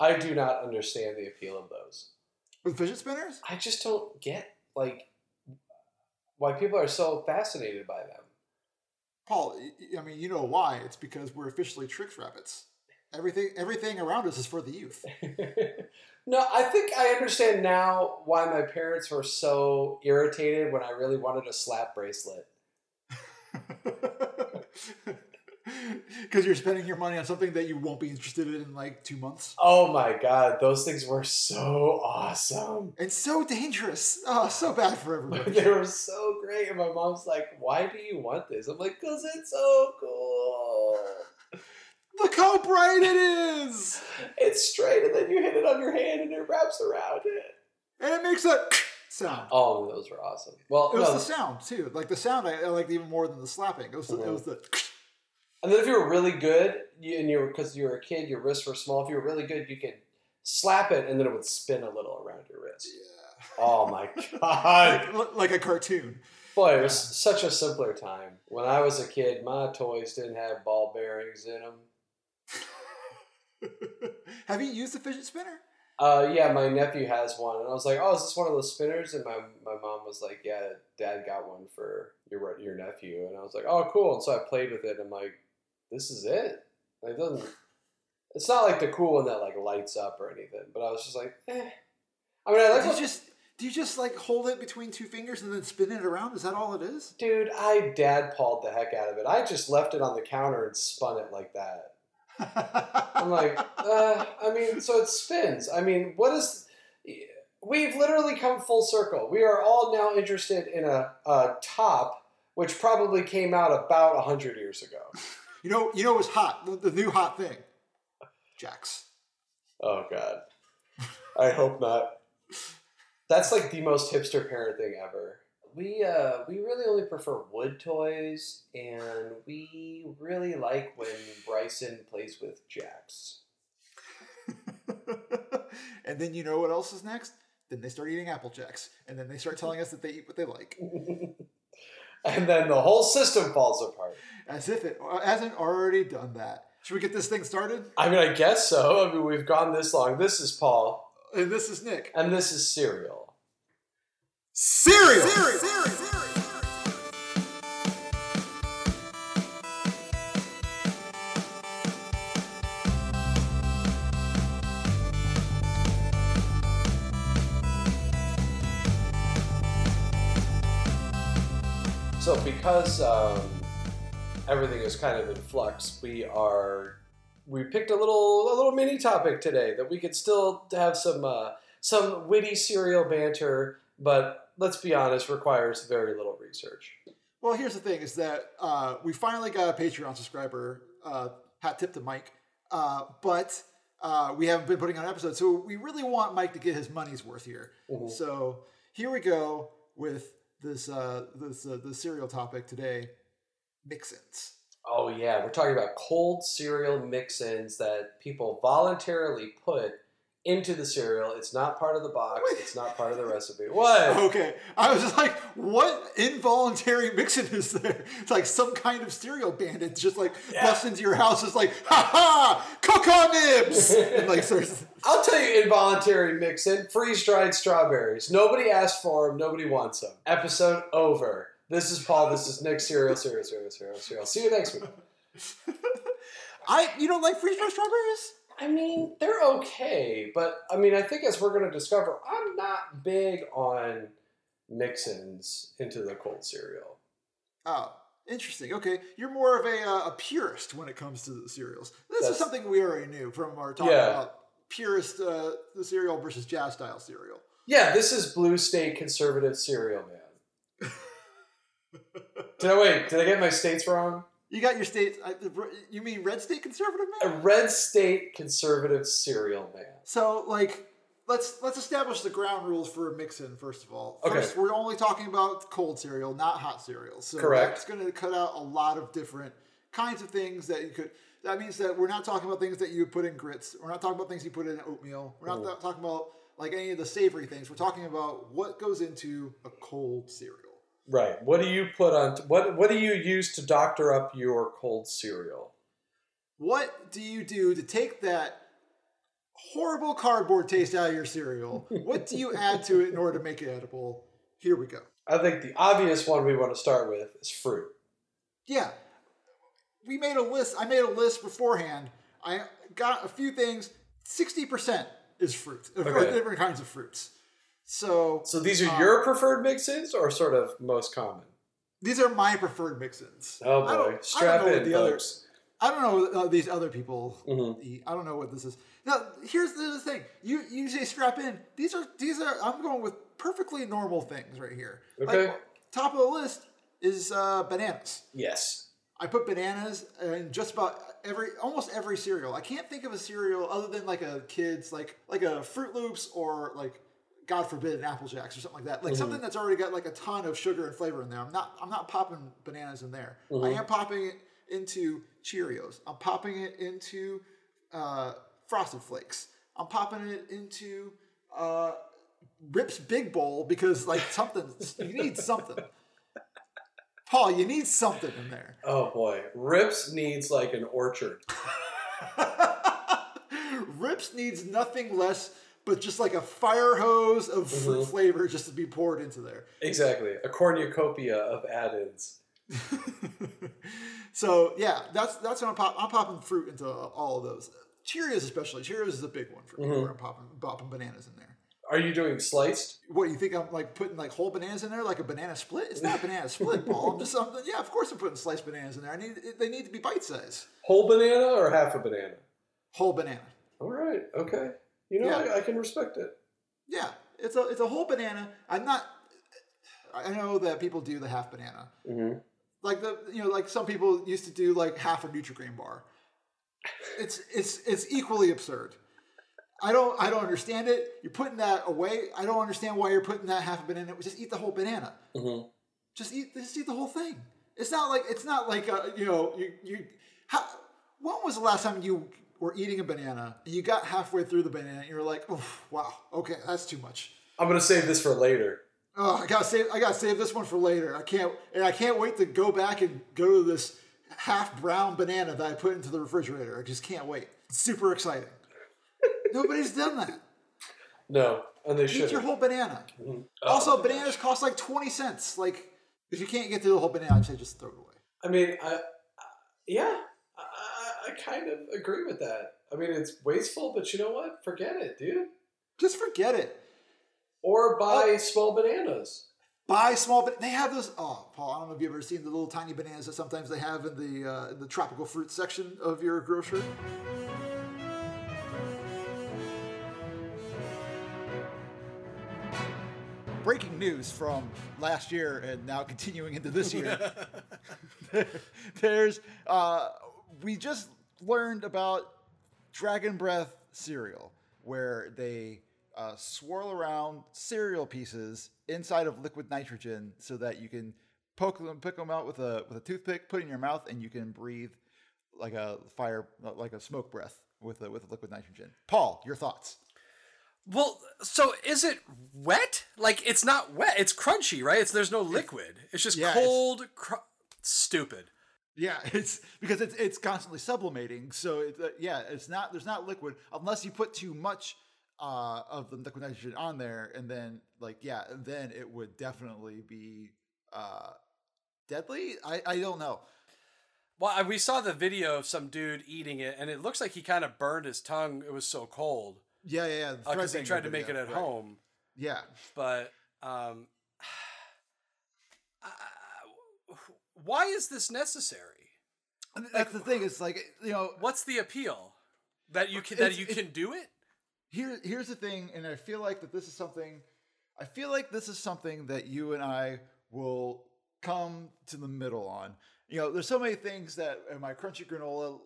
I do not understand the appeal of those. With fidget spinners? I just don't get like why people are so fascinated by them. Paul, I mean, you know why? It's because we're officially Trix rabbits. Everything, everything around us is for the youth. no, I think I understand now why my parents were so irritated when I really wanted a slap bracelet. Because you're spending your money on something that you won't be interested in in like two months. Oh my god, those things were so awesome. And so dangerous. Oh, so bad for everybody. they were so great. And my mom's like, Why do you want this? I'm like, Because it's so cool. Look how bright it is! It's straight, and then you hit it on your hand and it wraps around it. And it makes a sound. Oh, those were awesome. Well, It was no, the sound too. Like the sound, I, I liked even more than the slapping. It was, the, it was mm-hmm. the. And then if you were really good, you, and you were because you were a kid, your wrists were small. If you were really good, you could slap it, and then it would spin a little around your wrist. Yeah. Oh my god, Like, like a cartoon. boy, it was such a simpler time. When I was a kid, my toys didn't have ball bearings in them. Have you used the fidget spinner? Uh, yeah, my nephew has one, and I was like, "Oh, is this one of those spinners?" And my, my mom was like, "Yeah, Dad got one for your your nephew." And I was like, "Oh, cool!" And so I played with it. And I'm like, "This is it." Like, it doesn't. It's not like the cool one that like lights up or anything. But I was just like, eh. I mean, I like what- just do you just like hold it between two fingers and then spin it around? Is that all it is? dude. I dad pawed the heck out of it. I just left it on the counter and spun it like that. I'm like, uh, I mean, so it spins. I mean, what is? We've literally come full circle. We are all now interested in a, a top, which probably came out about hundred years ago. you know, you know, what's hot? The, the new hot thing. Jacks. Oh God, I hope not. That's like the most hipster parent thing ever. We uh, we really only prefer wood toys, and we really like when Bryson plays with Jacks. and then you know what else is next? Then they start eating apple jacks, and then they start telling us that they eat what they like, and then the whole system falls apart. as if it hasn't already done that. Should we get this thing started? I mean, I guess so. I mean, we've gone this long. This is Paul, And this is Nick. and this is Serial. Cereal. So, because um, everything is kind of in flux, we are we picked a little a little mini topic today that we could still have some uh, some witty cereal banter, but let's be honest, requires very little research. Well, here's the thing: is that uh, we finally got a Patreon subscriber. Uh, hat tip to Mike, uh, but uh, we haven't been putting on episodes, so we really want Mike to get his money's worth here. Mhm. So here we go with this uh, this uh, the cereal topic today: mix-ins. Oh yeah, we're talking about cold cereal mix-ins that people voluntarily put into the cereal. It's not part of the box. It's not part of the recipe. What? Okay, I was just like, what involuntary mix-in is there? It's like some kind of cereal bandit just like Yeah. busts into your house. It's like, ha ha, cocoa nibs, and like starts. I'll tell you involuntary mix-in. Freeze-dried strawberries. Nobody asked for them. Nobody wants them. Episode over. This is Paul. This is Nick. Cereal, cereal, cereal, cereal, cereal. See you next week. I you don't like freeze-dried strawberries? I mean, they're okay, but I mean, I think as we're going to discover, I'm not big on mix-ins into the cold cereal. Oh, interesting. Okay, you're more of a, uh, a purist when it comes to the cereals. This is something we already knew from our talk Yeah. about purist uh, the cereal versus jazz style cereal. Yeah, this is blue state conservative cereal man. Did I wait? Did I get my states wrong? You got your state. Uh, you mean red state conservative man? A red state conservative cereal man. So like. Let's let's establish the ground rules for a mix-in first of all. Okay. First, we're only talking about cold cereal, not hot cereal. So Correct. that's going to cut out a lot of different kinds of things that you could. That means that we're not talking about things that you would put in grits. We're not talking about things you put in oatmeal. We're not talking about like any of the savory things. We're talking about what goes into a cold cereal. Right. What do you put on? What What do you use to doctor up your cold cereal? What do you do to take that horrible cardboard taste out of your cereal. What do you add to it in order to make it edible? Here we go. I think the obvious one we want to start with is fruit. Yeah. We made a list. I made a list beforehand. I got a few things. 60% is fruit, Okay. different kinds of fruits. So, So these are Um, your preferred mix-ins or sort of most common? these are my preferred mix-ins. Oh I don't- boy, I strap don't know what in, the other- folks. I don't know what uh, these other people Mhm. eat. I don't know what this is. Now, here's the thing. You you say strap in. These are these are. I'm going with perfectly normal things right here. Okay. Like, top of the list is uh, bananas. Yes. I put bananas in just about every almost every cereal. I can't think of a cereal other than like a kid's like like a Froot Loops or like God forbid an Apple Jacks or something like that. Like something that's already got like a ton of sugar and flavor in there. I'm not I'm not popping bananas in there. I am popping it into Cheerios. I'm popping it into uh, Frosted Flakes. I'm popping it into uh, Rips Big Bowl because like something you need something. Paul, you need something in there. Oh boy, Rips needs like an orchard. Rips needs nothing less but just like a fire hose of fruit mm-hmm. flavor just to be poured into there. Exactly, a cornucopia of add-ins. so yeah, that's that's what I'm pop. I'm popping fruit into all of those. Cheerios especially. Cheerios is a big one for me. Mm-hmm. Where I'm popping popping bananas in there. Are you doing sliced? What you think I'm like putting like whole bananas in there like a banana split? It's not a banana split, Paul. I'm just something. Yeah, of course I'm putting sliced bananas in there. I need they need to be bite size. Whole banana or half a banana? Whole banana. All right, okay. You know, Yeah. I, I can respect it. Yeah, it's a it's a whole banana. I'm not. I know that people do the half banana. Mm-hmm. Like the you know like some people used to do like half a Nutri-Grain bar. It's it's it's equally absurd. I don't I don't understand it. You're putting that away. I don't understand why you're putting that half a banana. Just eat the whole banana. Mm-hmm. Just eat just eat the whole thing. It's not like it's not like uh, you know you you. How, when was the last time you were eating a banana and you got halfway through the banana and you're like, oh wow, okay, that's too much. I'm gonna save this for later. Oh, I gotta save. I gotta save this one for later. I can't, and I can't wait to go back and go to this half brown banana that I put into the refrigerator. I just can't wait. It's super exciting. Nobody's done that. No, and they should Eat your whole banana. Mm-hmm. Oh, also, bananas gosh. cost like twenty cents. Like, if you can't get through the whole banana, I'd say just throw it away. I mean, I, I yeah, I, kind of agree with that. I mean, it's wasteful, but you know what? Forget it, dude. Just forget it. Or buy Oh. small bananas. Buy small, but they have those. Oh, Paul, I don't know if you've ever seen the little tiny bananas that sometimes they have in the uh, in the tropical fruit section of your grocery. Breaking news from last year and now continuing into this year. There's uh, we just learned about Dragon Breath cereal, where they uh, swirl around cereal pieces inside of liquid nitrogen so that you can poke them, pick them out with a with a toothpick, put it in your mouth, and you can breathe like a fire, like a smoke breath with a, with liquid nitrogen. Paul, your thoughts? Well, so is it wet? Like it's not wet. It's crunchy, right? It's there's no liquid. It's just Yeah, it's- cold. Cr- stupid. Yeah, it's because it's it's constantly sublimating. So it's uh, yeah, it's not there's not liquid unless you put too much uh, of the liquid nitrogen on there, and then like yeah, then it would definitely be uh, deadly. I I don't know. Well, I- we saw the video of some dude eating it, and it looks like he kind of burned his tongue. It was so cold Yeah, yeah, yeah. the because he tried to make it at right. home. Yeah, But um, uh, why is this necessary? That's the thing. It's like you know, What's the appeal that you can that you can do it? here here's the thing and i feel like that this is something i feel like this is something that you and i will come to the middle on you know there's so many things that in my crunchy granola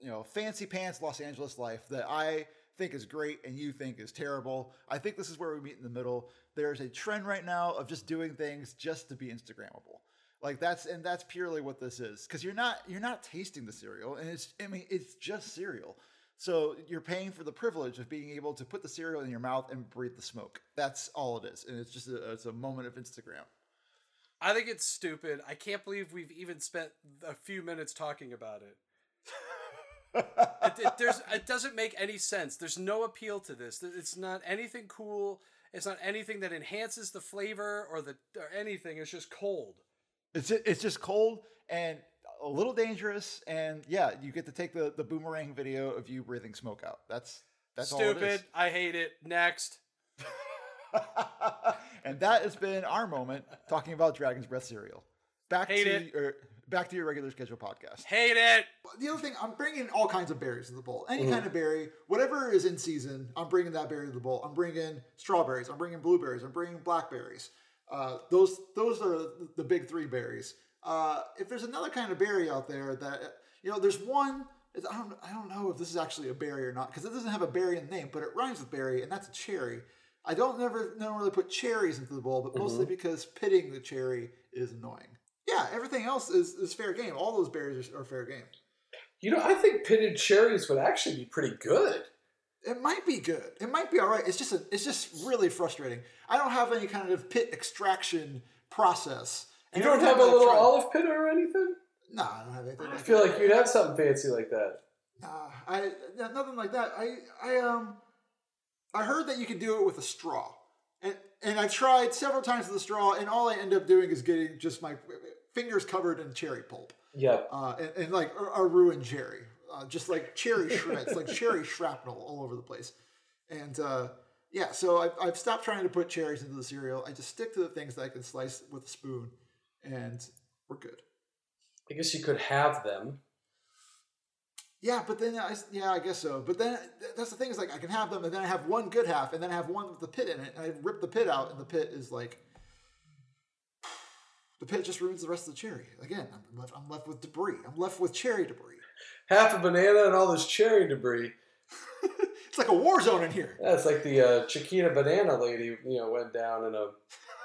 you know fancy pants los angeles life that i think is great and you think is terrible i think this is where we meet in the middle there's a trend right now of just doing things just to be instagrammable like that's and that's purely what this is because you're not you're not tasting the cereal and it's i mean it's just cereal so you're paying for the privilege of being able to put the cereal in your mouth and breathe the smoke. That's all it is, and it's just a, it's a moment of Instagram. I think it's stupid. I can't believe we've even spent a few minutes talking about it. it, it, there's, it doesn't make any sense. There's no appeal to this. It's not anything cool. It's not anything that enhances the flavor or the or anything. It's just cold. It's it's just cold and a little dangerous, and yeah, you get to take the the boomerang video of you breathing smoke out. That's that's all it Stupid. I hate it. Next. and that has been our moment talking about Dragon's Breath cereal. Back Hate to it. Your, back to your regular schedule podcast. Hate it. The other thing, I'm bringing all kinds of berries to the bowl. Any Mm-hmm. kind of berry, whatever is in season, I'm bringing that berry to the bowl. I'm bringing strawberries. I'm bringing blueberries. I'm bringing blackberries. Uh, those those are the- big three berries. Uh, if there's another kind of berry out there that you know, there's one. I don't I don't know if this is actually a berry or not because it doesn't have a berry in the name, but it rhymes with berry, and that's a cherry. I don't never never really put cherries into the bowl, but mostly because pitting the cherry is annoying. Yeah, everything else is, is fair game. All those berries are, are fair game. You know, I think pitted cherries would actually be pretty good. It might be good. It might be all right. It's just a, it's just really frustrating. I don't have any kind of pit extraction process. You don't have a little tried- olive pitter or anything? No, I don't have anything. I feel like you'd have something fancy like that. Nah, I nothing like that. I I um I heard that you can do it with a straw, and and I've tried several times with a straw, and all I end up doing is getting just my fingers covered in cherry pulp, Yep. uh, and, and like a, a ruined cherry, uh, just like cherry shreds, like cherry shrapnel all over the place, and. uh yeah, so I've, I've stopped trying to put cherries into the cereal. I just stick to the things that I can slice with a spoon, and we're good. I guess you could have them. Yeah, but then I yeah I guess so. But then th- that's the thing is like I can have them, and then I have one good half, and then I have one with the pit in it, and I rip the pit out, and the pit is like the pit just ruins the rest of the cherry. Again, I'm left I'm left with debris. I'm left with cherry debris. Half a banana and all this cherry debris. It's like a war zone in here. That's like the uh, Chiquita banana lady, you know, went down and uh,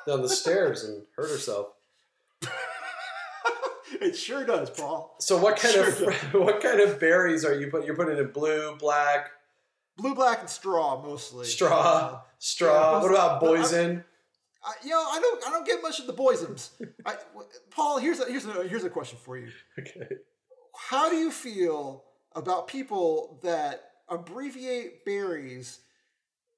down the stairs and hurt herself. it sure does, Paul. So what kind Sure. of what kind of berries are you putting? You're putting in blue, black, Blue, black, and straw mostly. straw, straw. yeah, what about I'm- I, you know, I don't I don't get much of the boisms. I, Paul, here's a here's a here's a question for you. Okay. How do you feel about people that abbreviate berries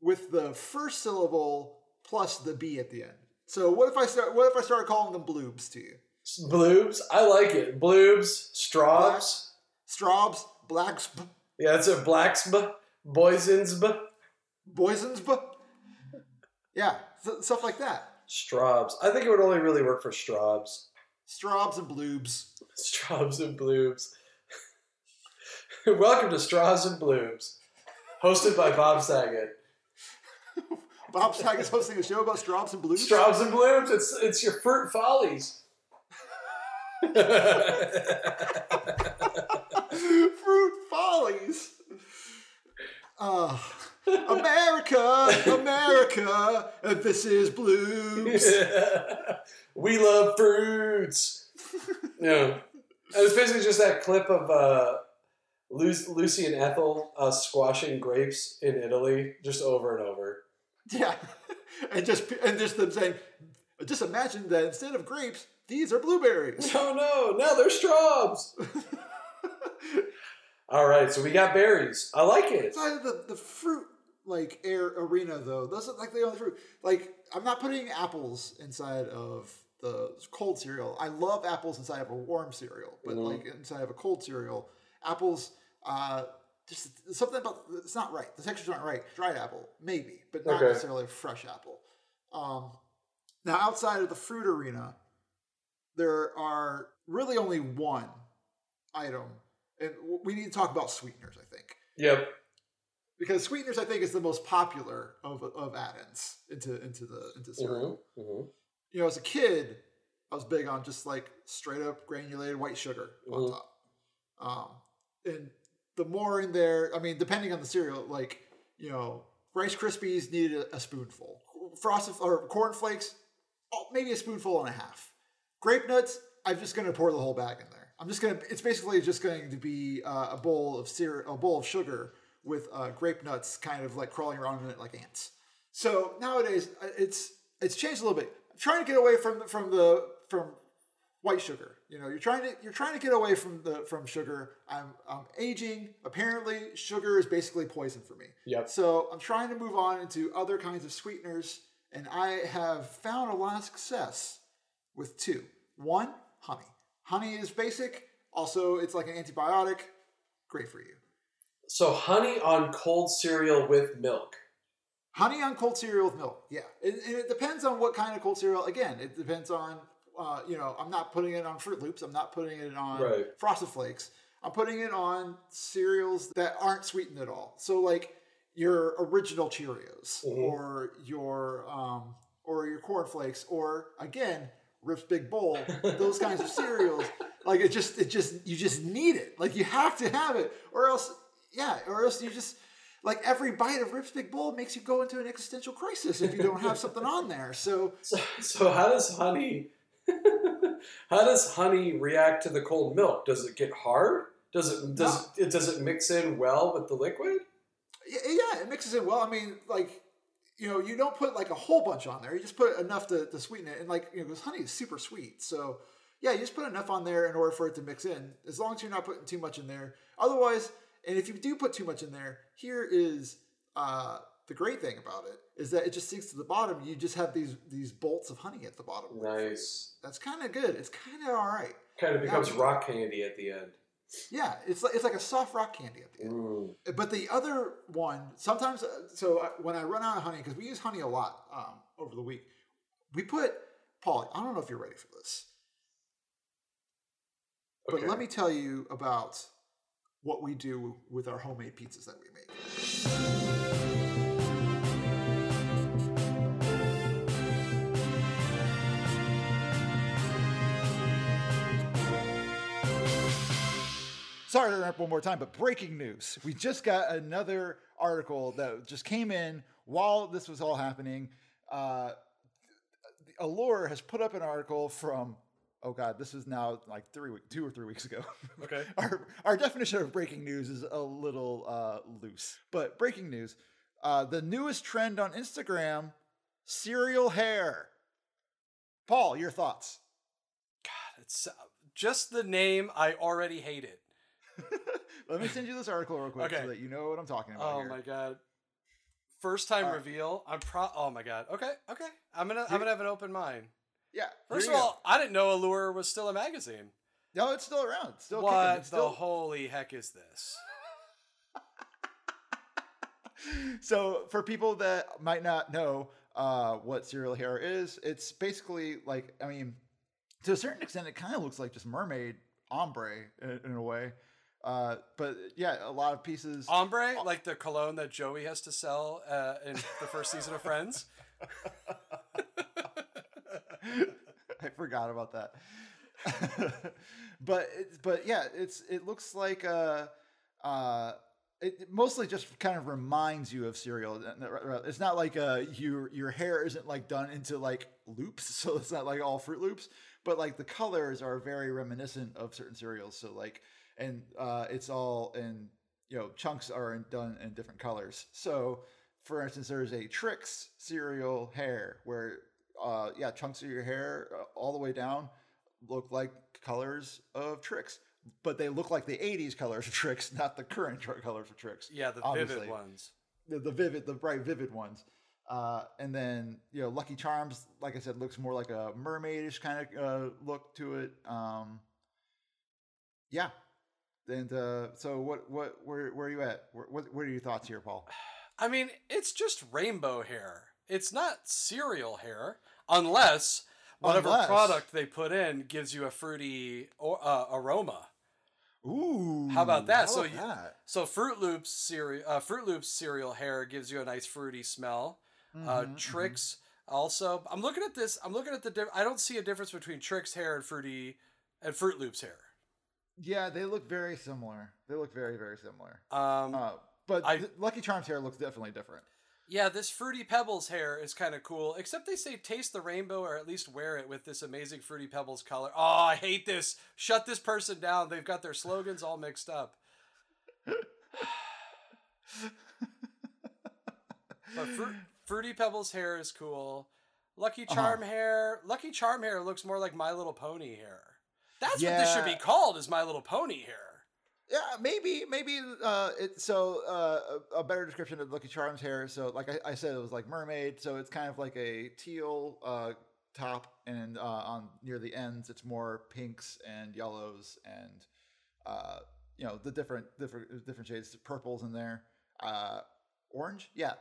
with the first syllable plus the b at the end? So what if I start what if I start calling them bloobs to you? Bloobs, I like it. Bloobs, straws. Straubs, blacks, Yeah, that's a blacksb, boysinsb, boisons, yeah, stuff like that. straubs. I think it would only really work for straubs. Straubs and bloobs. Straubs and bloobs. Welcome to Straws and Bloobs, hosted by Bob Saget. Bob Saget's hosting a show about straubs and bloobs. Straubs and Bloobs, it's it's your fruit follies. Fruit follies. Uh, America, America, and this is bloobs. We love fruits. Yeah. And it's basically just that clip of uh, Lucy and Ethel uh, squashing grapes in Italy, just over and over. Yeah, and just and just them saying, just imagine that instead of grapes, these are blueberries. No, no, now they're straws. All right, so we got berries. I like it. Inside the, the fruit like air arena though, are like the only fruit. Like I'm not putting apples inside of the cold cereal. I love apples inside of a warm cereal, but Mhm. like inside of a cold cereal, apples. Uh, just something about it's not right. The textures aren't right. Dried apple, maybe, but not Okay. necessarily a fresh apple. Um, now outside of the fruit arena, there are really only one item, and we need to talk about sweeteners. I think Yep. because sweeteners I think is the most popular of of add-ins into into the into cereal. hmm hmm You know, as a kid, I was big on just like straight up granulated white sugar on Mhm. top. Um, and the more in there, I mean, depending on the cereal, like you know, Rice Krispies needed a, a spoonful, frosted or corn flakes, oh, maybe a spoonful and a half. Grape nuts, I'm just gonna pour the whole bag in there. I'm just gonna. It's basically just going to be uh, a bowl of cereal, a bowl of sugar with uh, grape nuts, kind of like crawling around in it like ants. So nowadays, uh, it's it's changed a little bit. Trying to get away from from the from white sugar. You know, you're trying to you're trying to get away from the from sugar. I'm I'm aging. Apparently, sugar is basically poison for me. Yep. So I'm trying to move on into other kinds of sweeteners, and I have found a lot of success with two. One, honey. Honey is basic. Also, it's like an antibiotic. Great for you. So honey on cold cereal with milk. Honey on cold cereal with milk. Yeah, it, it depends on what kind of cold cereal. Again, it depends on. Uh, you know, I'm not putting it on Froot Loops. I'm not putting it on Right. Frosted Flakes. I'm putting it on cereals that aren't sweetened at all. So like your original Cheerios Mhm. or your um, or your Corn Flakes or again Rips Big Bowl. Those kinds of cereals. Like it just it just you just need it. Like you have to have it, or else yeah, or else you just like every bite of Rips Big Bowl makes you go into an existential crisis if you don't have something on there. So So, so how does honey how does honey react to the cold milk? Does it get hard? Does it does it does it mix in well with the liquid? Yeah, yeah, it mixes in well. I mean, like, you know, you don't put like a whole bunch on there. You just put enough to, to sweeten it. And like, you know, because honey is super sweet. So yeah, you just put enough on there in order for it to mix in. As long as you're not putting too much in there. Otherwise, and if you do put too much in there, here is uh, the great thing about it is that it just sinks to the bottom. You just have these these bolts of honey at the bottom. Nice. That's kind of good. It's kind of all right. Kind of becomes rock candy at the end. Yeah, it's like it's like a soft rock candy at the end. Mm. But the other one, sometimes, uh, so when I run out of honey, because we use honey a lot um, over the week, we put, Paul, I don't know if you're ready for this, but Okay. let me tell you about what we do with our homemade pizzas that we make. Sorry to interrupt one more time, but breaking news. We just got another article that just came in while this was all happening. Uh, Allure has put up an article from, oh God, this is now like three two or three weeks ago. Okay. our, our definition of breaking news is a little uh, loose, but breaking news. Uh, the newest trend on Instagram cereal hair. Paul, your thoughts? God, it's uh, just the name. I already hate it. Let me send you this article real quick Okay. so that you know what I'm talking about. Oh here. my god. First time All right. reveal. I'm pro. Oh my god. Okay. Okay. I'm gonna. I'm gonna have an open mind. Yeah. First of all, I didn't know Allure was still a magazine. no, it's still around. It's still kicking. what It's the holy heck is this? so for people that might not know uh, what cereal hair is, it's basically like I mean, to a certain extent, it kind of looks like just mermaid ombre in, in a way. Uh, but yeah, a lot of pieces. Ombre, like the cologne that Joey has to sell uh, in the first season of Friends. I forgot about that. but it's but yeah, it's it looks like uh uh it it mostly just kind of reminds you of cereal. It's not like uh your your hair isn't like done into like loops, so it's not like all Froot Loops, but like the colors are very reminiscent of certain cereals. So like and uh it's all in you know chunks are in, done in different colors. So for instance, there's a Trix cereal hair where uh, yeah, chunks of your hair uh, all the way down look like colors of Trix, but they look like the '80s colors of Trix, not the current colors of Trix. Yeah, the Obviously. vivid ones. The, the vivid, the bright, vivid ones. Uh, and then you know, Lucky Charms, like I said, looks more like a mermaidish kind of uh, look to it. Um, yeah. And uh, so, what, what, where, where are you at? Where, what, what are your thoughts here, Paul? I mean, it's just rainbow hair. It's not cereal hair, unless whatever Unless- product they put in gives you a fruity or, uh, aroma. Ooh, How about that? how So about you- that? So Froot Loops cereal, uh, Froot Loops cereal hair gives you a nice fruity smell. Uh, Mhm, also. I'm looking at this. I'm looking at the. Diff- I don't see a difference between Trix hair and fruity and Froot Loops hair. Yeah, they look very similar. They look very, very similar. Um, Uh, but I- Lucky Charms hair looks definitely different. Yeah, this Fruity Pebbles hair is kind of cool. Except they say taste the rainbow or at least wear it with this amazing Fruity Pebbles color. Oh, I hate this. Shut this person down. They've got their slogans all mixed up. But Fru- Fruity Pebbles hair is cool. Lucky Uh-huh. Charm hair. Lucky Charm hair looks more like My Little Pony hair. That's what this should be called. Is My Little Pony here? Yeah, maybe, maybe. Uh, it, so uh, a, better description of Lucky Charms hair. So, like I, I said, it was like mermaid. So it's kind of like a teal uh, top, and uh, on near the ends, it's more pinks and yellows, and uh, you know the different different different shades, of purples in there, uh, orange. Yeah,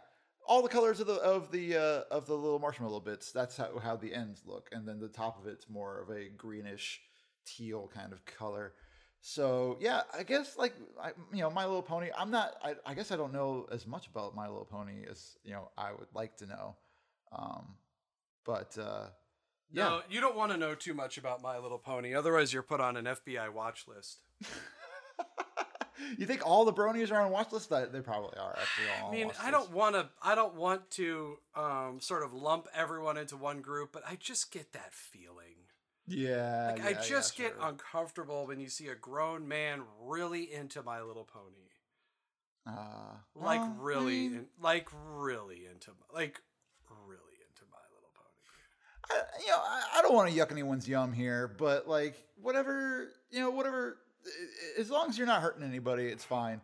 all the colors of the of the uh, of the little marshmallow bits. That's how how the ends look, and then the top of it's more of a greenish teal kind of color. So yeah, I guess like I, you know, My Little Pony. I'm not. I, I guess I don't know as much about My Little Pony as you know I would like to know. Um, but uh, yeah, No, you don't want to know too much about My Little Pony. Otherwise, you're put on an FBI watch list. you think all the bronies are on watch list? They probably are actually all. I mean, I don't want to. I don't want to um, sort of lump everyone into one group, but I just get that feeling. Yeah, Like yeah, I yeah, just get sure. uncomfortable when you see a grown man really into My Little Pony. Uh, Like well, I really, mean, in, like really into, like really into My Little Pony. I, you know, I, I don't want to yuck anyone's yum here, but like whatever, you know, whatever. As long as you're not hurting anybody, it's fine.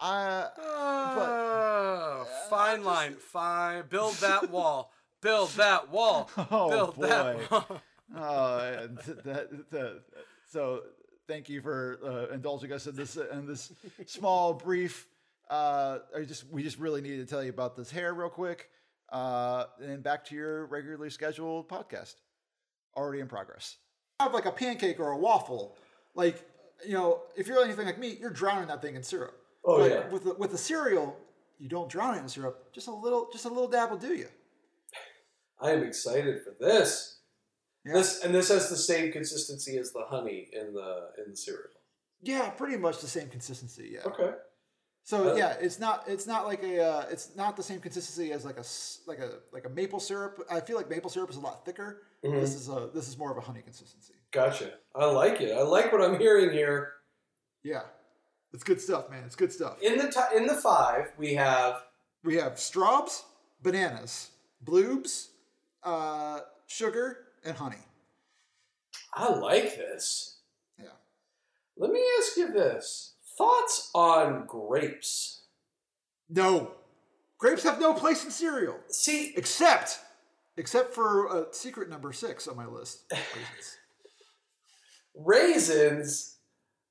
I Oh, uh, fine line, fine. Build that wall. Build that wall. Oh, Build boy. that wall. Oh, and th- that, that, so thank you for uh, indulging us in this in this small brief. Uh, I just we just really needed to tell you about this hair real quick, uh, and back to your regularly scheduled podcast, already in progress. Have like a pancake or a waffle, like you know, if you're anything like me, you're drowning that thing in syrup. Oh, but yeah. with the, with the cereal, you don't drown it in syrup. Just a little, just a little dab will do you. I am excited for this. Yeah. This and this has the same consistency as the honey in the in the cereal. Yeah, pretty much the same consistency. Yeah. Okay. So Uh, yeah, it's not it's not like a uh, it's not the same consistency as like a like a like a maple syrup. I feel like maple syrup is a lot thicker. Mhm. This is a this is more of a honey consistency. Gotcha. I like it. I like what I'm hearing here. Yeah, it's good stuff, man. It's good stuff. In the ti in the five, we have We have straws, bananas, bloobs, uh, sugar, and honey. I like this. Yeah. Let me ask you this: thoughts on grapes? No, grapes have no place in cereal See, except except for uh, secret number six on my list. Raisins. raisins.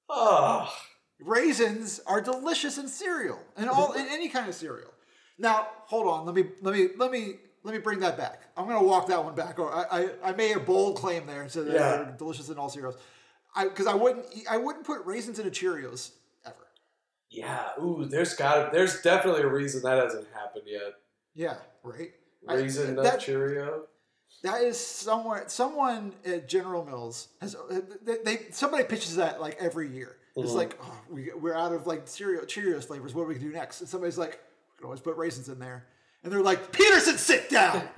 Oh, raisins are delicious in cereal and all in any kind of cereal. Now, hold on. Let me let me let me let me bring that back. I'm going to walk that one back. Or I, I I made a bold claim there and said Yeah. they're delicious in all cereals. I because I wouldn't I wouldn't put raisins into Cheerios ever. yeah. Ooh, there's got. There's definitely a reason that hasn't happened yet. Yeah, right. Raisin nut that- Cheerio. That is somewhere. Someone at General Mills has they, they somebody pitches that like every year. It's Mhm. like oh, we we're out of like cereal Cheerios flavors. What do we do next? And somebody's like, we can always put raisins in there. And they're like, Peterson, sit down.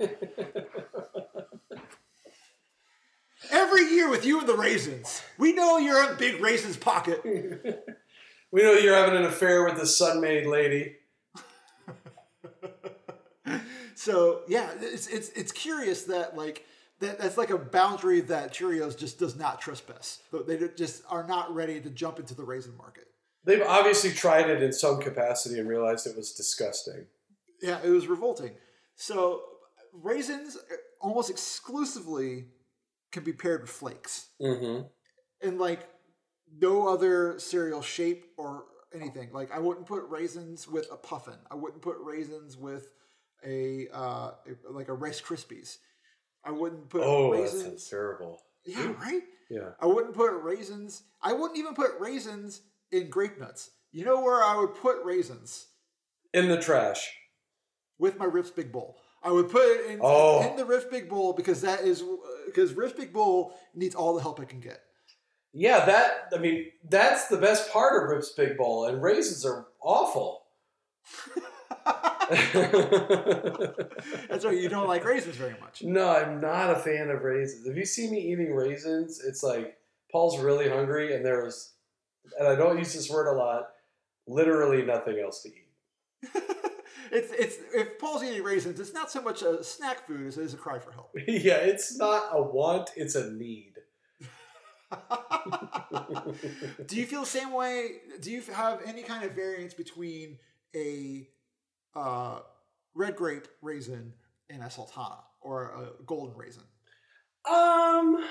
every year with you and the raisins, we know you're in big raisins pocket. We know you're having an affair with the Sun-Maid lady. So yeah, it's it's it's curious that like that that's like a boundary that Cheerios just does not trespass. They just are not ready to jump into the raisin market. They've obviously tried it in some capacity and realized it was disgusting. Yeah, it was revolting. So raisins almost exclusively can be paired with flakes, Mm-hmm. and like no other cereal shape or anything. Like I wouldn't put raisins with a puffin. I wouldn't put raisins with a, uh, a like a Rice Krispies. I wouldn't put Oh, that raisins. sounds terrible. Yeah, right. Yeah. I wouldn't put raisins. I wouldn't even put raisins in grape nuts. You know where I would put raisins In the trash. With my Riff's Big Bowl. I would put it in, Oh. in the Riff Big Bowl because that is because Riff Big Bowl needs all the help it can get. Yeah, that I mean, that's the best part of Rip's Big Bowl, and raisins are awful. That's right. You don't like raisins very much. no, I'm not a fan of raisins. If you see me eating raisins, it's like Paul's really hungry, and there's, and I don't use this word a lot, literally nothing else to eat. it's it's if Paul's eating raisins, it's not so much a snack food as it is a cry for help. yeah, it's not a want, it's a need. Do you feel the same way? Do you have any kind of variance between a uh, red grape raisin and a sultana or a golden raisin? Um,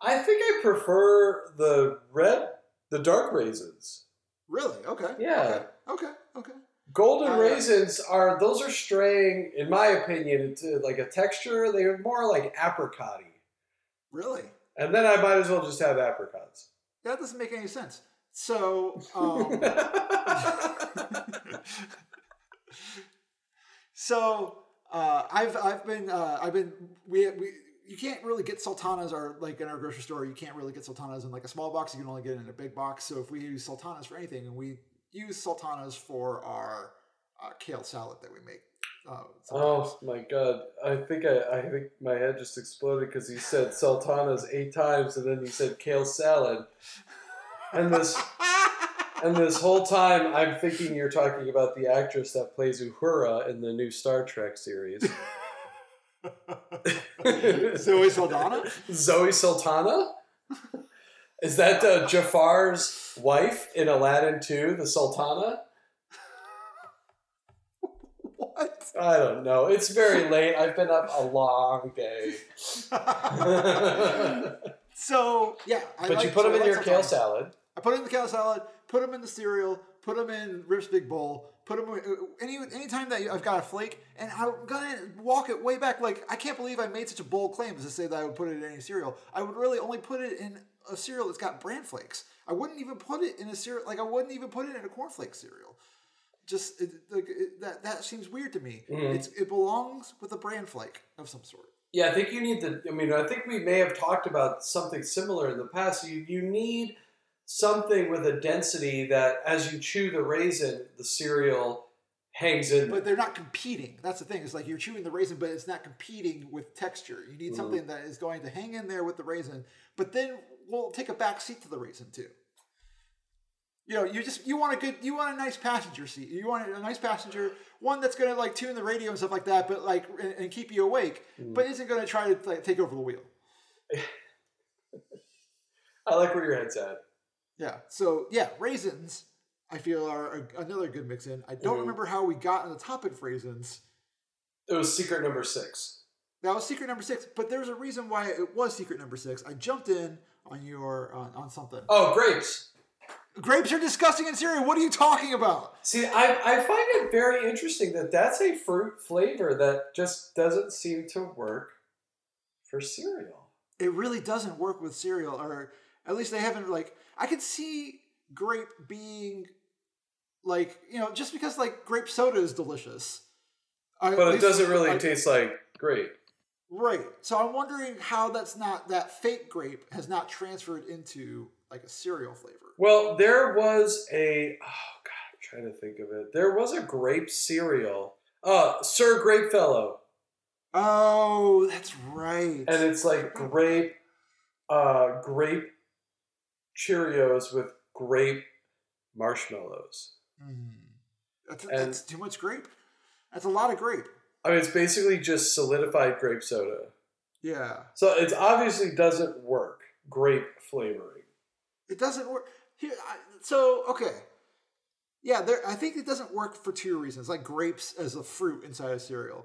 I think I prefer the red, the dark raisins. Really? Okay. Yeah. Okay. Okay. okay. Golden Uh, raisins are those are straying, in my opinion, into like a texture. They're more like apricotty, Really? and then I might as well just have apricots. That doesn't make any sense. So, um, so uh, I've I've been uh, I've been we we you can't really get sultanas or like in our grocery store you can't really get sultanas in like a small box you can only get it in a big box so if we use sultanas for anything and we use sultanas for our uh, kale salad that we make uh, oh my god! I think I, I think my head just exploded because he said sultanas eight times, and then he said kale salad, and this and this whole time I'm thinking you're talking about the actress that plays Uhura in the new Star Trek series. Zoe Saldana Zoe Sultana? Is that uh, Jafar's wife in Aladdin 2, the Sultana? what I don't know. It's very late. I've been up a long day. so yeah I but like- you put so them in like your kale salad. I put them in the kale salad, put them in the cereal, put them in Rip's Big Bowl, put them any anytime that I've got a flake, and I'm gonna walk it way back. Like I can't believe I made such a bold claim as to say that I would put it in any cereal. I would really only put it in a cereal that's got bran flakes. I wouldn't even put it in a cereal like I wouldn't even put it in a cornflake cereal. Just it, like it, that that seems weird to me. Mhm. It's it belongs with a bran flake of some sort. Yeah, I think you need the. I mean, I think we may have talked about something similar in the past. You you need something with a density that, as you chew the raisin, the cereal hangs in. But they're not competing. That's the thing. It's like you're chewing the raisin, but it's not competing with texture. You need Mhm. something that is going to hang in there with the raisin, but then will take a back seat to the raisin too. You know, you just you want a good, you want a nice passenger seat. You want a nice passenger, one that's going to like tune the radio and stuff like that, but like and, and keep you awake, Mhm. but isn't going to try to like, take over the wheel. I like where your head's at. Yeah. So yeah, raisins. I feel are a, another good mix in. I don't Mhm. remember how we got on the topic of raisins. It was secret number six. That was secret number six, but there's a reason why it was secret number six. I jumped in on your on, on something. Oh, grapes. Grapes are disgusting in cereal. What are you talking about? See, I, I find it very interesting that that's a fruit flavor that just doesn't seem to work for cereal. It really doesn't work with cereal, or at least they haven't like. I could see grape being like you know just because like grape soda is delicious, But it doesn't really like- taste like grape. Right. So I'm wondering how that's not that fake grape has not transferred into like a cereal flavor. Well, there was a oh god, I'm trying to think of it. There was a grape cereal. Uh Sir Grapefellow. Oh, that's right. And it's like grape uh grape Cheerios with grape marshmallows. Mm. That's, And- that's too much grape. That's a lot of grape. I mean it's basically just solidified grape soda. Yeah, So it obviously doesn't work. Grape flavoring. it doesn't work. Here, I, so okay, yeah. There, I think it doesn't work for two reasons. Like grapes as a fruit inside a cereal.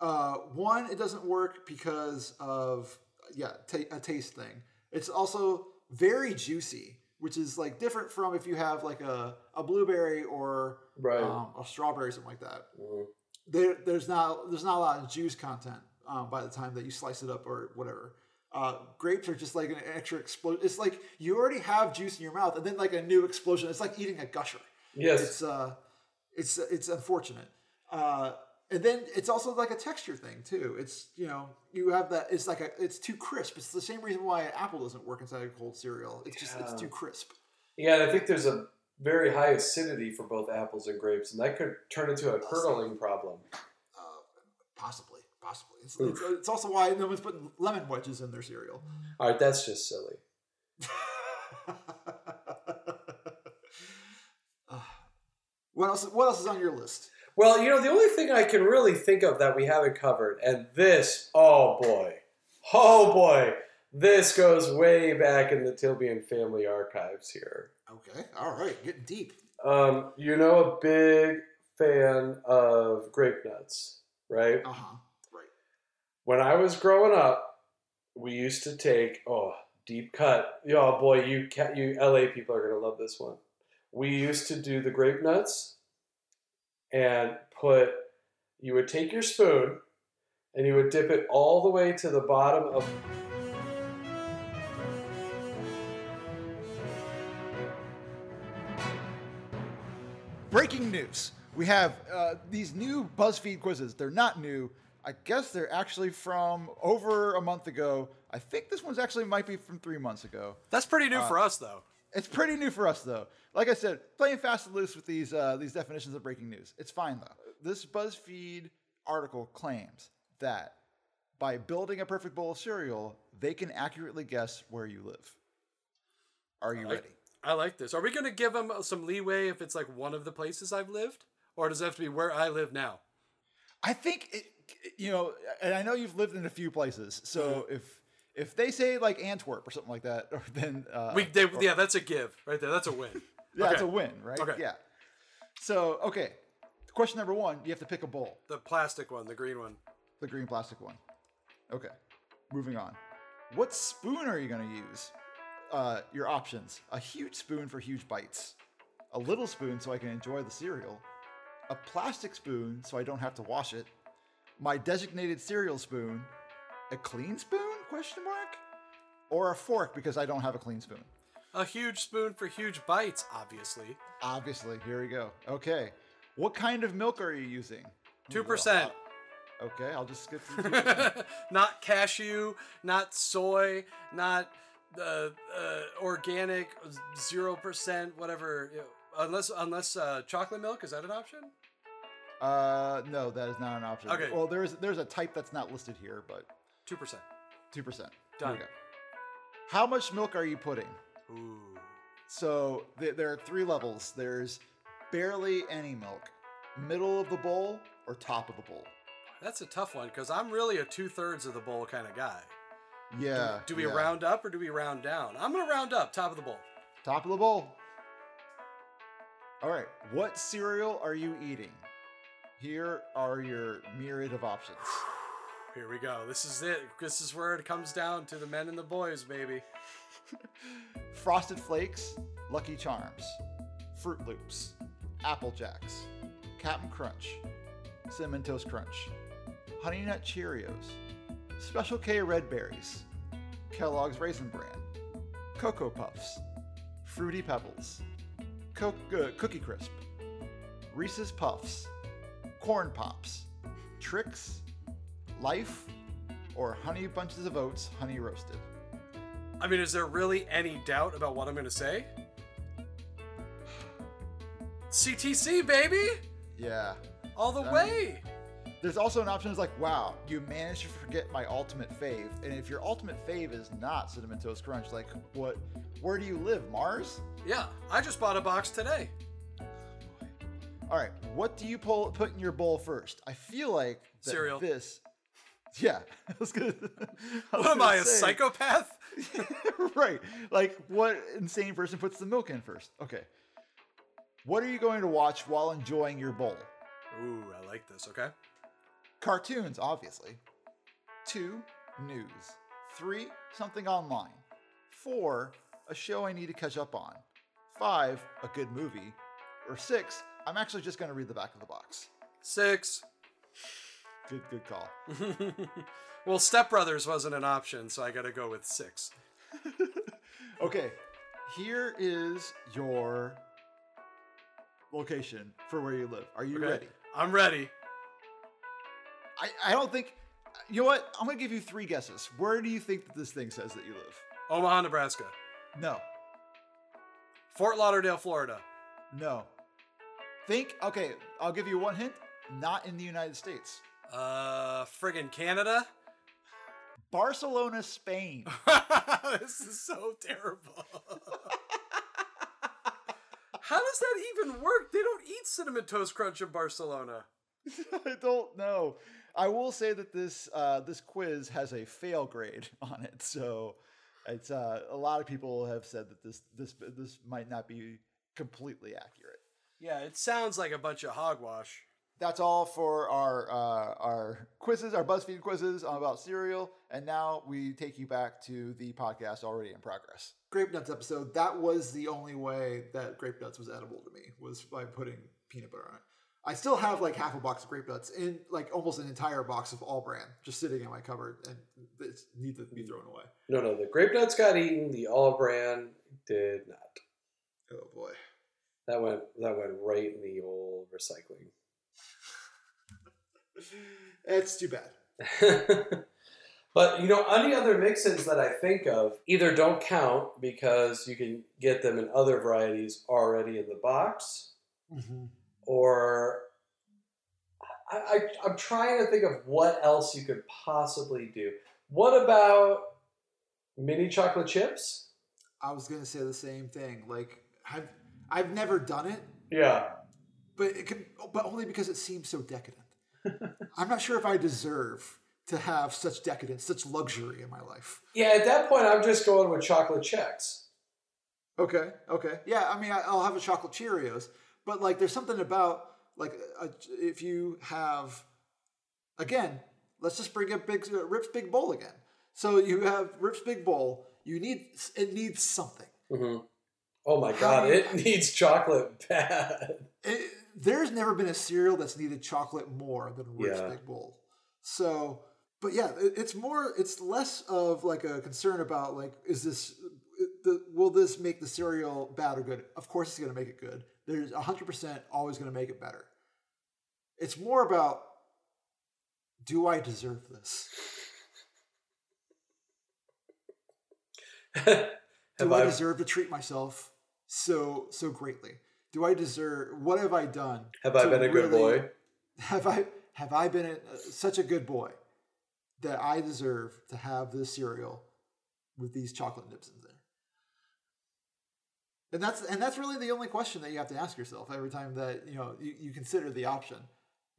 Uh, one, it doesn't work because of yeah, ta- a taste thing. It's also very juicy, which is like different from if you have like a, a blueberry or Right. um, a strawberry, something like that. Mm. There, there's not there's not a lot of juice content um, by the time that you slice it up or whatever. Uh, grapes are just like an extra explosion. It's like you already have juice in your mouth, and then like a new explosion. It's like eating a gusher. Yes. It's uh, it's it's unfortunate. Uh, and then it's also like a texture thing too. It's you know you have that. It's like a it's too crisp. It's the same reason why apple doesn't work inside a cold cereal. It's just it's too crisp. Yeah, I think there's a very high acidity for both apples and grapes, and that could turn into a curdling problem. Uh, possibly, possibly. It's, it's, it's also why no one's putting lemon wedges in their cereal. All right, that's just silly. what else? What else is on your list? Well, you know, the only thing I can really think of that we haven't covered, and this, oh boy, oh boy, This goes way back in the Tilbian family archives here. Okay, all right, getting deep. Um, you know, a big fan of grape nuts, right? Uh huh. Right. When I was growing up, we used to take oh deep cut. Oh boy, you ca- you LA people are gonna love this one. We used to do the grape nuts, and put. You would take your spoon, and you would dip it all the way to the bottom of. Breaking news. We have uh, these new BuzzFeed quizzes. They're not new. I guess they're actually from over a month ago. I think this one's actually might be from three months ago. That's pretty new for us, though. It's pretty new for us, though. Like I said, playing fast and loose with these uh, these definitions of breaking news. It's fine though. This BuzzFeed article claims that by building a perfect bowl of cereal, they can accurately guess where you live. Are you I- ready? I like this. Are we going to give them some leeway if it's like one of the places I've lived? Or does it have to be where I live now? I think it, you know, and I know you've lived in a few places. So if if they say like Antwerp or something like that, or then uh, We, they, yeah, that's a give right there. That's a win. yeah, that's okay. a win, right? Okay. Yeah. So okay, question number one: you have to pick a bowl, The plastic one, the green one. the green plastic one. Okay, moving on. What spoon are you going to use? Uh, your options: a huge spoon for huge bites, a little spoon so I can enjoy the cereal, a plastic spoon so I don't have to wash it, my designated cereal spoon, a clean spoon? Question mark, or a fork because I don't have a clean spoon. A huge spoon for huge bites, obviously. Obviously, here we go. Okay, what kind of milk are you using? Two percent. Okay, I'll just skip through. 2%. not cashew, not soy, not uh, uh, organic, zero percent, whatever. you know, unless unless uh, chocolate milk is that an option? uh, no, that is not an option. Okay. Well, there's there's a type that's not listed here, but Two percent. two percent. Done. How much milk are you putting? Ooh. So th- there are three levels. There's barely any milk, middle of the bowl, or top of the bowl. That's a tough one because I'm really a two thirds of the bowl kind of guy. Yeah. Do we yeah. round up or do we round down? I'm gonna round up, top of the bowl. Top of the bowl. All right. What cereal are you eating? Here are your myriad of options. Here we go. This is it. This is where it comes down to the men and the boys, baby. Frosted Flakes, Lucky Charms, Froot Loops, Apple Jacks, Captain Crunch, Cinnamon Toast Crunch, Honey Nut Cheerios, Special K Red Berries, Kellogg's Raisin Bran, Cocoa Puffs, Fruity Pebbles, Co- uh, Cookie Crisp, Reese's Puffs, Corn Pops, Trix, Life, or Honey Bunches of Oats Honey Roasted. I mean, is there really any doubt about what I'm gonna say? CTC, baby! Yeah. All the Um, way! There's also an option that's like, wow, you managed to forget my ultimate fave. And if your ultimate fave is not Cinnamon Toast Crunch, like what where do you live? Mars? Yeah, I just bought a box today. All right, what do you pull, put in your bowl first? I feel like Cereal. this Yeah, I was gonna. I was What am I, a psychopath? right. Like, what insane person puts the milk in first? Okay. What are you going to watch while enjoying your bowl? Ooh, I like this, okay? Cartoons, obviously. Two, news. Three, something online. Four, a show I need to catch up on. Five, a good movie. Or six, I'm actually just going to read the back of the box. Six. Good, good call. well, Step Brothers wasn't an option, so I gotta go with six. Okay, here is your location for where you live. Are you Okay. ready? I'm ready. I, I don't think. You know what? I'm going to give you three guesses. Where do you think that this thing says that you live? Omaha, Nebraska. No. Fort Lauderdale, Florida. No. Think, okay, I'll give you one hint. Not in the United States. Uh, friggin' Canada. Barcelona, Spain. this is so terrible. How does that even work? They don't eat cinnamon toast crunch in Barcelona. I don't know. I will say that this uh, this quiz has a fail grade on it, so it's uh, a lot of people have said that this this this might not be completely accurate. Yeah, it sounds like a bunch of hogwash. That's all for our uh, our quizzes, our BuzzFeed quizzes about cereal, and now we take you back to the podcast already in progress. Grape nuts episode. That was the only way that grape nuts was edible to me was by putting peanut butter on it. I still have like half a box of grape nuts in like almost an entire box of All-Bran just sitting in my cupboard and it needs to be thrown away. No, no, the grape nuts got eaten. The All-Bran did not. Oh boy. That went that went right in the old recycling. it's too bad. but you know, any other mix-ins that I think of either don't count because you can get them in other varieties already in the box, Mm-hmm. Or I, I, I'm trying to think of what else you could possibly do. What about mini chocolate chips? I was gonna say the same thing. Like I've I've never done it, Yeah. but it can, but only because it seems so decadent. I'm not sure if I deserve to have such decadence, such luxury in my life. Yeah, at that point, I'm just going with chocolate Chex. Okay, okay, yeah. I mean, I'll have a chocolate Cheerios, but like, there's something about like if you have, again, let's just bring up Big uh, Rip's Big Bowl again. So you have Rip's Big Bowl. You need it needs something. hmm Oh my god, it needs chocolate bad. It, there's never been a cereal that's needed chocolate more than Rip's Yeah. Big Bowl. So, but yeah, it, it's more. It's less of like a concern about like, is this, the, will this make the cereal bad or good? Of course, it's going to make it good. There's 100 percent always going to make it better. It's more about, do I deserve this? Do I I, deserve to treat myself so so greatly? Do I deserve? What have I done? have I been a good really- boy? have I have I been a, such a good boy that I deserve to have this cereal with these chocolate nips in there? And that's and that's really the only question that you have to ask yourself every time that you know you, you consider the option.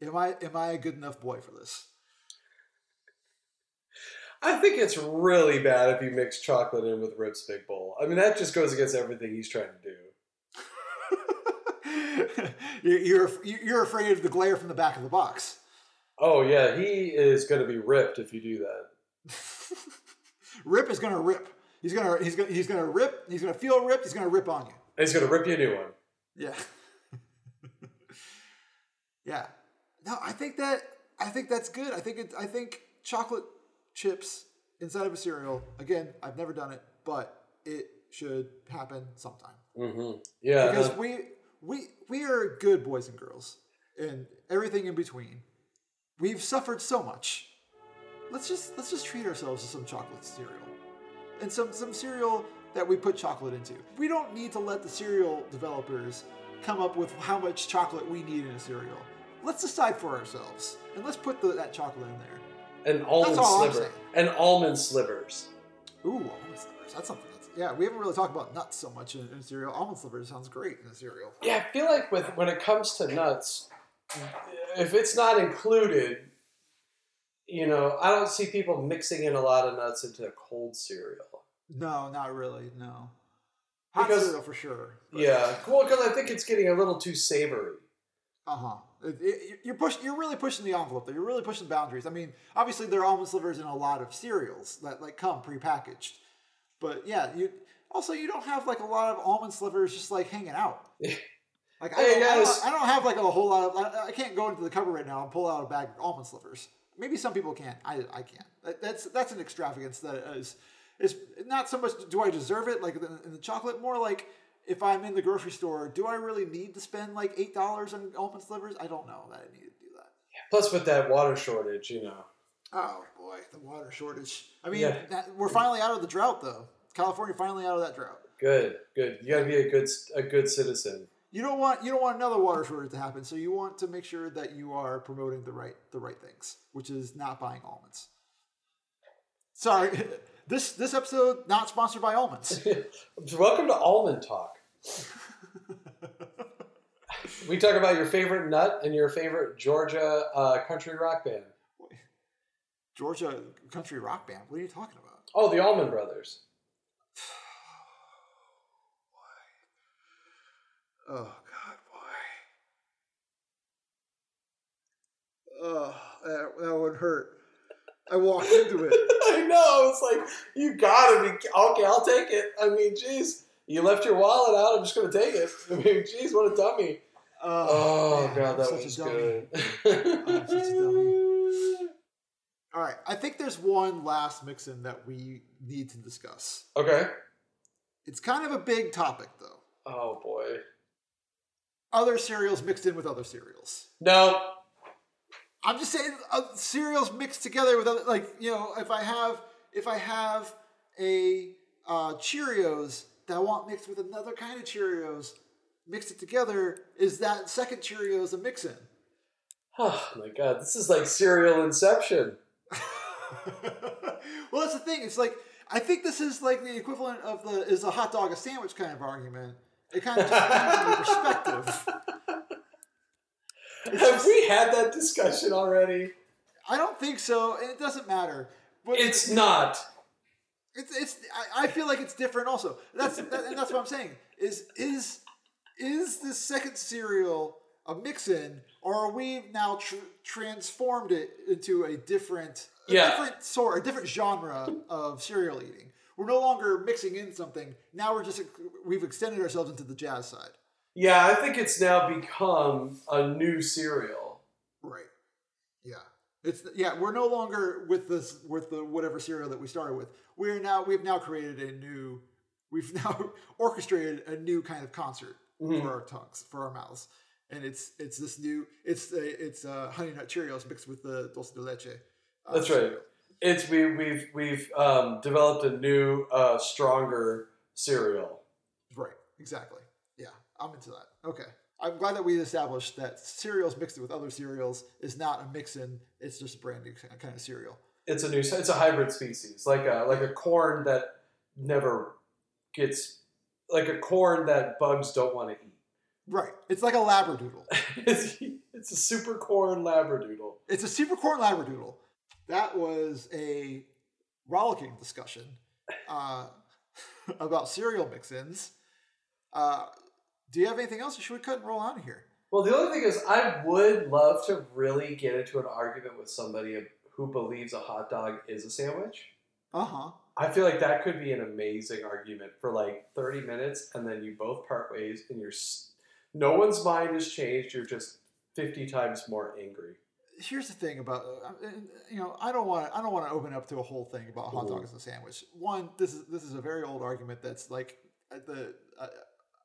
Am I am I a good enough boy for this? I think it's really bad if you mix chocolate in with Rip's Big Bowl. I mean, that just goes against everything he's trying to do. you're, you're you're afraid of the glare from the back of the box. Oh yeah, he is going to be ripped if you do that. Rip is gonna rip. He's gonna he's gonna he's gonna rip. He's gonna feel ripped. He's gonna rip on you. And he's to rip you a new one. Yeah. yeah. No, I think that I think that's good. I think it I think chocolate chips inside of a cereal, again, I've never done it, but it should happen sometime. Mm-hmm. Yeah, Because no- we we we are good boys and girls and everything in between. We've suffered so much. Let's just let's just treat ourselves to some chocolate cereal. And some some cereal that we put chocolate into. We don't need to let the cereal developers come up with how much chocolate we need in a cereal. Let's decide for ourselves and let's put the, that chocolate in there. an almond all sliver. And almond slivers. Ooh, almond slivers. That's something that's yeah. We haven't really talked about nuts so much in, in cereal. Almond slivers sounds great in a cereal. Yeah, I feel like with when it comes to nuts, if it's not included, you know, I don't see people mixing in a lot of nuts into a cold cereal. No, not really. No. Hot Because- cereal for sure. Yeah, well, because I think it's getting a little too savory. Uh huh. You're pushing. You're really pushing the envelope. There. You're really pushing the boundaries. I mean, obviously there are almond slivers in a lot of cereals that like come prepackaged, but yeah, you also you don't have like a lot of almond slivers just like hanging out. Like I Hey, don't, I, don't, I don't have like a whole lot of. I, I can't go into the cupboard right now and pull out a bag of almond slivers. Maybe some people can. I I can't. That, that's that's an extravagance that is is not so much do I deserve it like in the, chocolate, more like if I'm in the grocery store, do I really need to spend like eight dollars on almond slivers? I don't know that I need to do that. Plus, with that water shortage, you know. Oh boy, the water shortage. I mean, Yeah. that, we're finally out of the drought though. California finally out of that drought. Good, good. You got to be a good a good citizen. You don't want you don't want another water shortage to happen, so you want to make sure that you are promoting the right the right things, which is not buying almonds. Sorry, this this episode not sponsored by almonds. Welcome to Almond Talk. we talk about your favorite nut and your favorite Georgia uh, country rock band. Georgia country rock band. What are you talking about? Oh, the Allman Brothers. Oh God, why? Oh, that, that would hurt. I walked into it. I know. It's like you gotta be okay. I'll take it. I mean, jeez, you left your wallet out. I'm just gonna take it. I mean, jeez, what a dummy. Oh, man, god, that such a was dummy. good. I'm such a dummy. All right, I think there's one last mix-in that we need to discuss. Okay. It's kind of a big topic, though. Oh boy. Other cereals mixed in with other cereals. No. I'm just saying uh, cereals mixed together with other, like you know, if I have if I have a uh, Cheerios that I want mixed with another kind of Cheerios, mixed it together, is that second Cheerios a mix-in? Oh my god, this is like cereal inception. well, that's the thing. It's like I think this is like the equivalent of the is a hot dog a sandwich kind of argument. It kind of just on your perspective. Have we had that discussion already? I don't think so, and it doesn't matter. But It's not. It's it's. I, I feel like it's different. Also, that's that, and that's what I'm saying. Is is is this second cereal a mix-in, or are we now tr- transformed it into a different, a Yeah. different sort, a different genre of cereal eating? We're no longer mixing in something. Now we're just we've extended ourselves into the jazz side. Yeah, I think it's now become a new cereal. Right. Yeah. It's yeah. We're no longer with this with the whatever cereal that we started with. We're now we've now created a new. We've now orchestrated a new kind of concert Mhm. for our tongues, for our mouths, and it's it's this new. It's a, it's uh, honey nut Cheerios mixed with the dulce de leche. uh, That's right. cereal. It's we we've we've um, developed a new, uh, stronger cereal. Right. Exactly. I'm into that. Okay. I'm glad that we established that cereals mixed with other cereals is not a mix-in. It's just a brand new kind of cereal. It's a new. It's a hybrid species, like a like a corn that never gets, like a corn that bugs don't want to eat. Right. It's like a labradoodle. it's, it's a super corn labradoodle. It's a super corn labradoodle. That was a rollicking discussion uh, about cereal mix-ins. Uh, do you have anything else, or should we cut and roll out of here? Well, the other thing is, I would love to really get into an argument with somebody who believes a hot dog is a sandwich. Uh huh. I feel like that could be an amazing argument for like 30 minutes, and then you both part ways, and you're no one's mind has changed. You're just 50 times more angry. Here's the thing about uh, you know I don't want I don't want to open up to a whole thing about hot dog Mhm. as a sandwich. One, this is this is a very old argument that's like uh, the uh,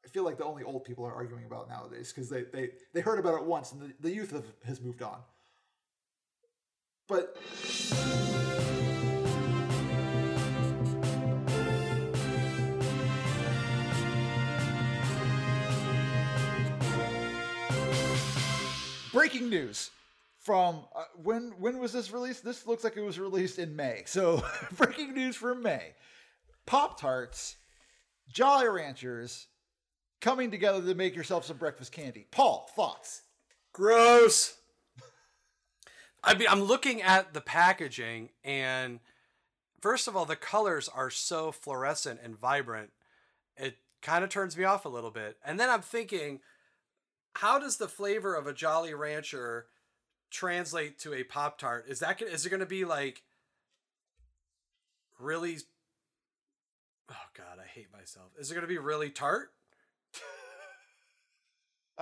I feel like the only old people are arguing about nowadays because they, they they heard about it once and the, the youth have, has moved on. But breaking news from uh, when when was this released? This looks like it was released in May. So breaking news from May: Pop Tarts, Jolly Ranchers, coming together to make yourself some breakfast candy. Paul, thoughts? Gross. I mean, I'm looking at the packaging, and first of all, the colors are so fluorescent and vibrant. It kind of turns me off a little bit. And then I'm thinking, how does the flavor of a Jolly Rancher translate to a Pop Tart? Is that gonna- is it going to be like really? Oh God, I hate myself. Is it going to be really tart?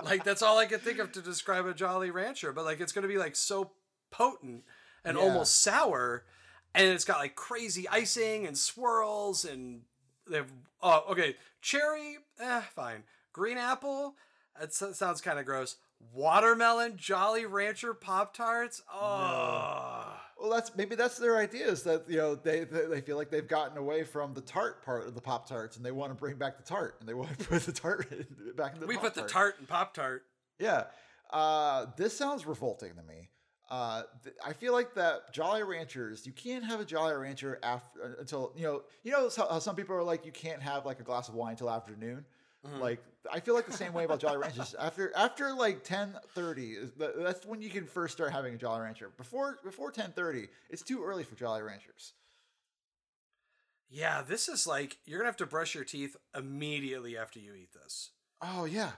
Like that's all I can think of to describe a Jolly Rancher. But like it's gonna be like so potent and Yeah. almost sour, and it's got like crazy icing and swirls and they have oh okay cherry eh fine green apple that sounds kind of gross watermelon Jolly Rancher Pop Tarts oh Well, that's maybe that's their idea is that you know they they they feel like they've gotten away from the tart part of the Pop Tarts and they want to bring back the tart and they want to put the tart back in the we put the Pop-Tart. tart in Pop Tart Yeah. Uh, this sounds revolting to me. Uh, th- I feel like that Jolly Ranchers, you can't have a Jolly Rancher after until you know you know how, how some people are like you can't have like a glass of wine until afternoon. Mhm. Like I feel like the same way about Jolly Ranchers. After after like ten thirty, that's when you can first start having a Jolly Rancher. Before before ten thirty, it's too early for Jolly Ranchers. Yeah, this is like you're gonna have to brush your teeth immediately after you eat this. Oh yeah,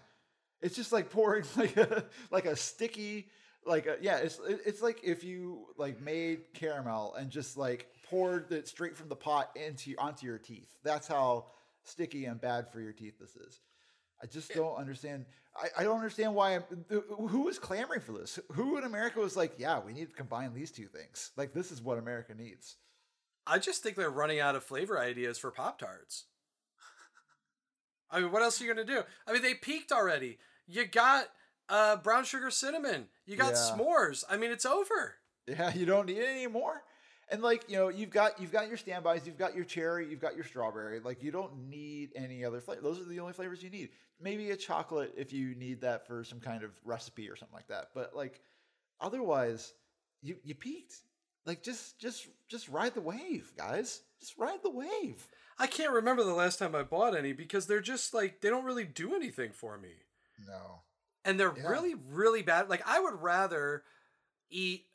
it's just like pouring like a like a sticky like a, yeah. It's it's like if you like made caramel and just like poured it straight from the pot into onto your teeth. That's how sticky and bad for your teeth this is. I just don't understand. I, I don't understand why. I'm, who was clamoring for this? Who in America was like, yeah, we need to combine these two things. Like this is what America needs. I just think they're running out of flavor ideas for Pop Tarts. I mean, what else are you gonna do? I mean, they peaked already. You got uh, brown sugar cinnamon. You got Yeah. s'mores. I mean, it's over. Yeah, you don't need it anymore. And like you know, you've got you've got your standbys, you've got your cherry, you've got your strawberry. Like you don't need any other flavor. Those are the only flavors you need. Maybe a chocolate if you need that for some kind of recipe or something like that. But like otherwise, you you peaked. Like just just just ride the wave, guys. Just ride the wave. I can't remember the last time I bought any because they're just like they don't really do anything for me. No. and they're Yeah. really really bad like i would rather eat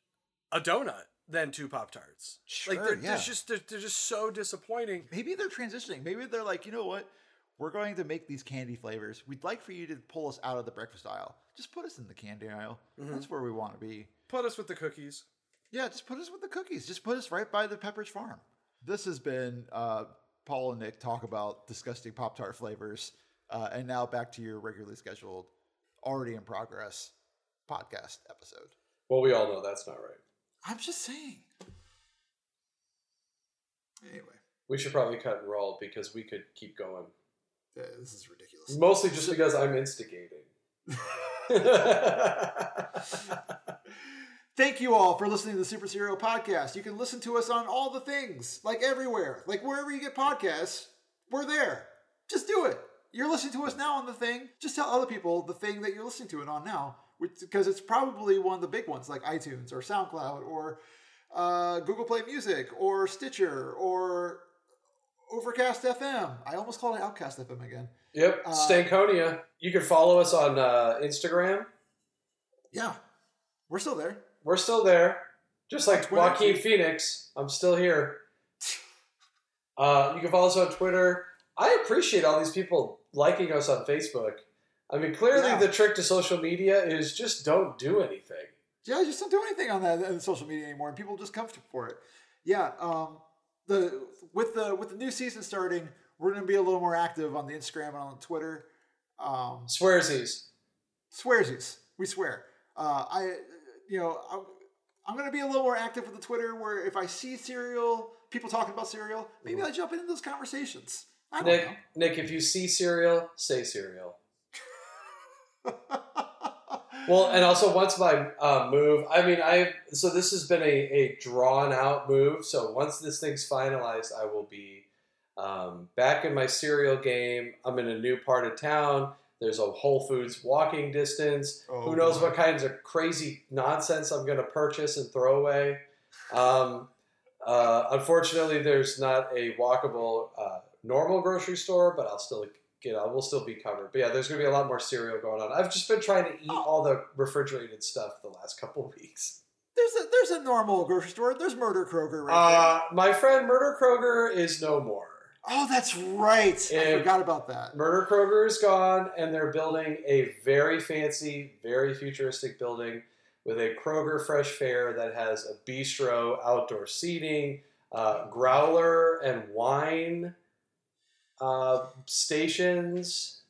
a donut than two pop tarts like Sure, they're, yeah. they're just they're, they're just so disappointing Maybe they're transitioning. Maybe they're like, you know what? We're going to make these candy flavors. We'd like for you to pull us out of the breakfast aisle. Just put us in the candy aisle. That's where we want to be. put us with the cookies Yeah, just put us with the cookies. Just put us right by the Pepperidge Farm. This has been uh, Paul and Nick talk about disgusting Pop Tart flavors. Uh, and now back to your regularly scheduled, already in progress podcast episode. Well, we all know that's not right. I'm just saying. Anyway, We should probably cut and roll because we could keep going. yeah, this is ridiculous. Mostly just because I'm instigating. Thank you all for listening to the Super Serial Podcast. You can listen to us on all the things, like everywhere, like wherever you get podcasts, we're there. Just do it. You're listening to us now on the thing. Just tell other people the thing that you're listening to it on now, because it's probably one of the big ones, like iTunes or SoundCloud or uh, Google Play Music or Stitcher or Overcast FM. I almost called it Outcast FM again. Yep, Uh, Stankonia. You can follow us on uh, Instagram. Yeah, we're still there. We're still there, just like Twitter. Joaquin Phoenix. I'm still here. Uh, you can follow us on Twitter. I appreciate all these people liking us on Facebook. I mean, clearly Yeah. the trick to social media is just don't do anything. Yeah, just don't do anything on that on social media anymore, and people just come for it. Yeah, um, the with the with the new season starting, we're going to be a little more active on the Instagram and on Twitter. Um, Swearsies. swearsies, we swear. Uh, I, you know, I'm, I'm going to be a little more active with the Twitter. Where if I see cereal, people talking about cereal, maybe I jump into those conversations. I don't Nick, Nick, if you see cereal, say cereal. Well, and also once my uh, move, I mean, I so this has been a, a drawn out move. So once this thing's finalized, I will be um, back in my cereal game. I'm in a new part of town. There's a Whole Foods walking distance. Oh, Who knows boy. what kinds of crazy nonsense I'm going to purchase and throw away. Um, uh, unfortunately, there's not a walkable uh, normal grocery store, but I'll still get. I will still be covered. But yeah, there's going to be a lot more cereal going on. I've just been trying to eat Oh. all the refrigerated stuff the last couple weeks. there's a there's a normal grocery store. There's Murder Kroger right there. Uh, my friend Murder Kroger is no more. Oh, that's right. I forgot about that. Murder Kroger is gone, and they're building a very fancy, very futuristic building with a Kroger fresh fare that has a bistro, outdoor seating, uh, growler, and wine uh, stations.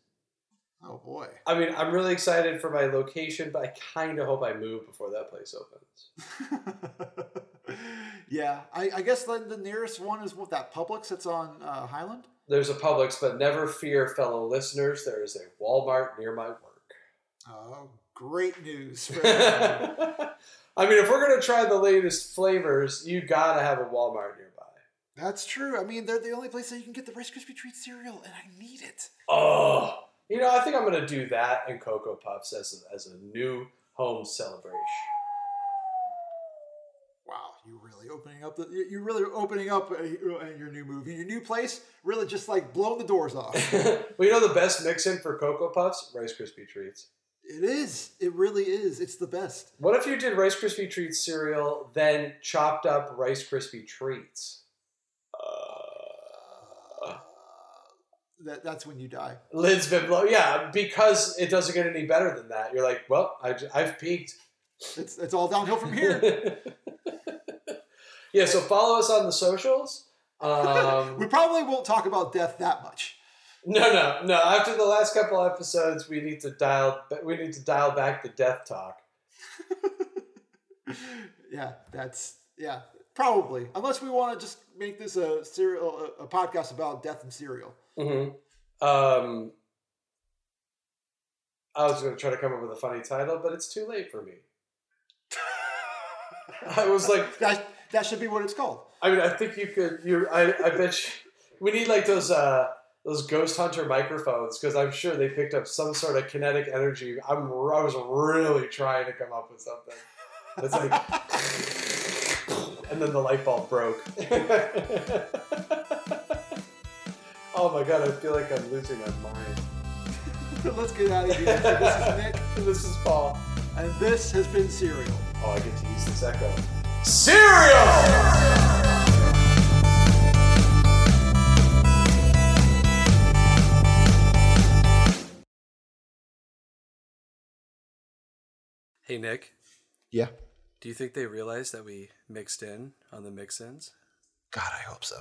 Oh boy. I mean, I'm really excited for my location, but I kind of hope I move before that place opens. yeah, I, I guess then the nearest one is what that Publix that's on uh, Highland. There's a Publix, but never fear, fellow listeners, there is a Walmart near my work. Oh, great news! For I mean, if we're gonna try the latest flavors, you gotta have a Walmart nearby. That's true. I mean, they're the only place that you can get the Rice Krispie treat cereal, and I need it. Oh, you know, I think I'm gonna do that and Cocoa Puffs as a, as a new home celebration. Wow. you're really opening up the. You're really opening up uh, your new movie, your new place. Really, just like blowing the doors off. well, you know the best mix-in for Cocoa Puffs? Rice Krispie treats. It is. It really is. It's the best. What if you did Rice Krispie treats cereal, then chopped up Rice Krispie treats? That, that's when you die. Lid's been blown. Yeah, because it doesn't get any better than that. You're like, well, I, have peaked. It's, it's all downhill from here. yeah, so follow us on the socials. Um, we probably won't talk about death that much. No, no, no. After the last couple episodes, we need to dial. We need to dial back the death talk. yeah, that's yeah, probably. Unless we want to just make this a serial, a, a podcast about death and cereal. Mm-hmm. Um, I was going to try to come up with a funny title, but it's too late for me. I was like, that that should be what it's called. I mean, I think you could. You, I, I bet you, we need like those. uh those ghost hunter microphones because I'm sure they picked up some sort of kinetic energy. I'm I was really trying to come up with something. It's like, and then the light bulb broke. oh my god, I feel like I'm losing my mind. Let's get out of here. So this is Nick. this is Paul. And this has been Serial. Oh, I get to use this echo. Serial! Hey, Nick. Yeah. Do you think they realized that we mixed in on the mix ins? God, I hope so.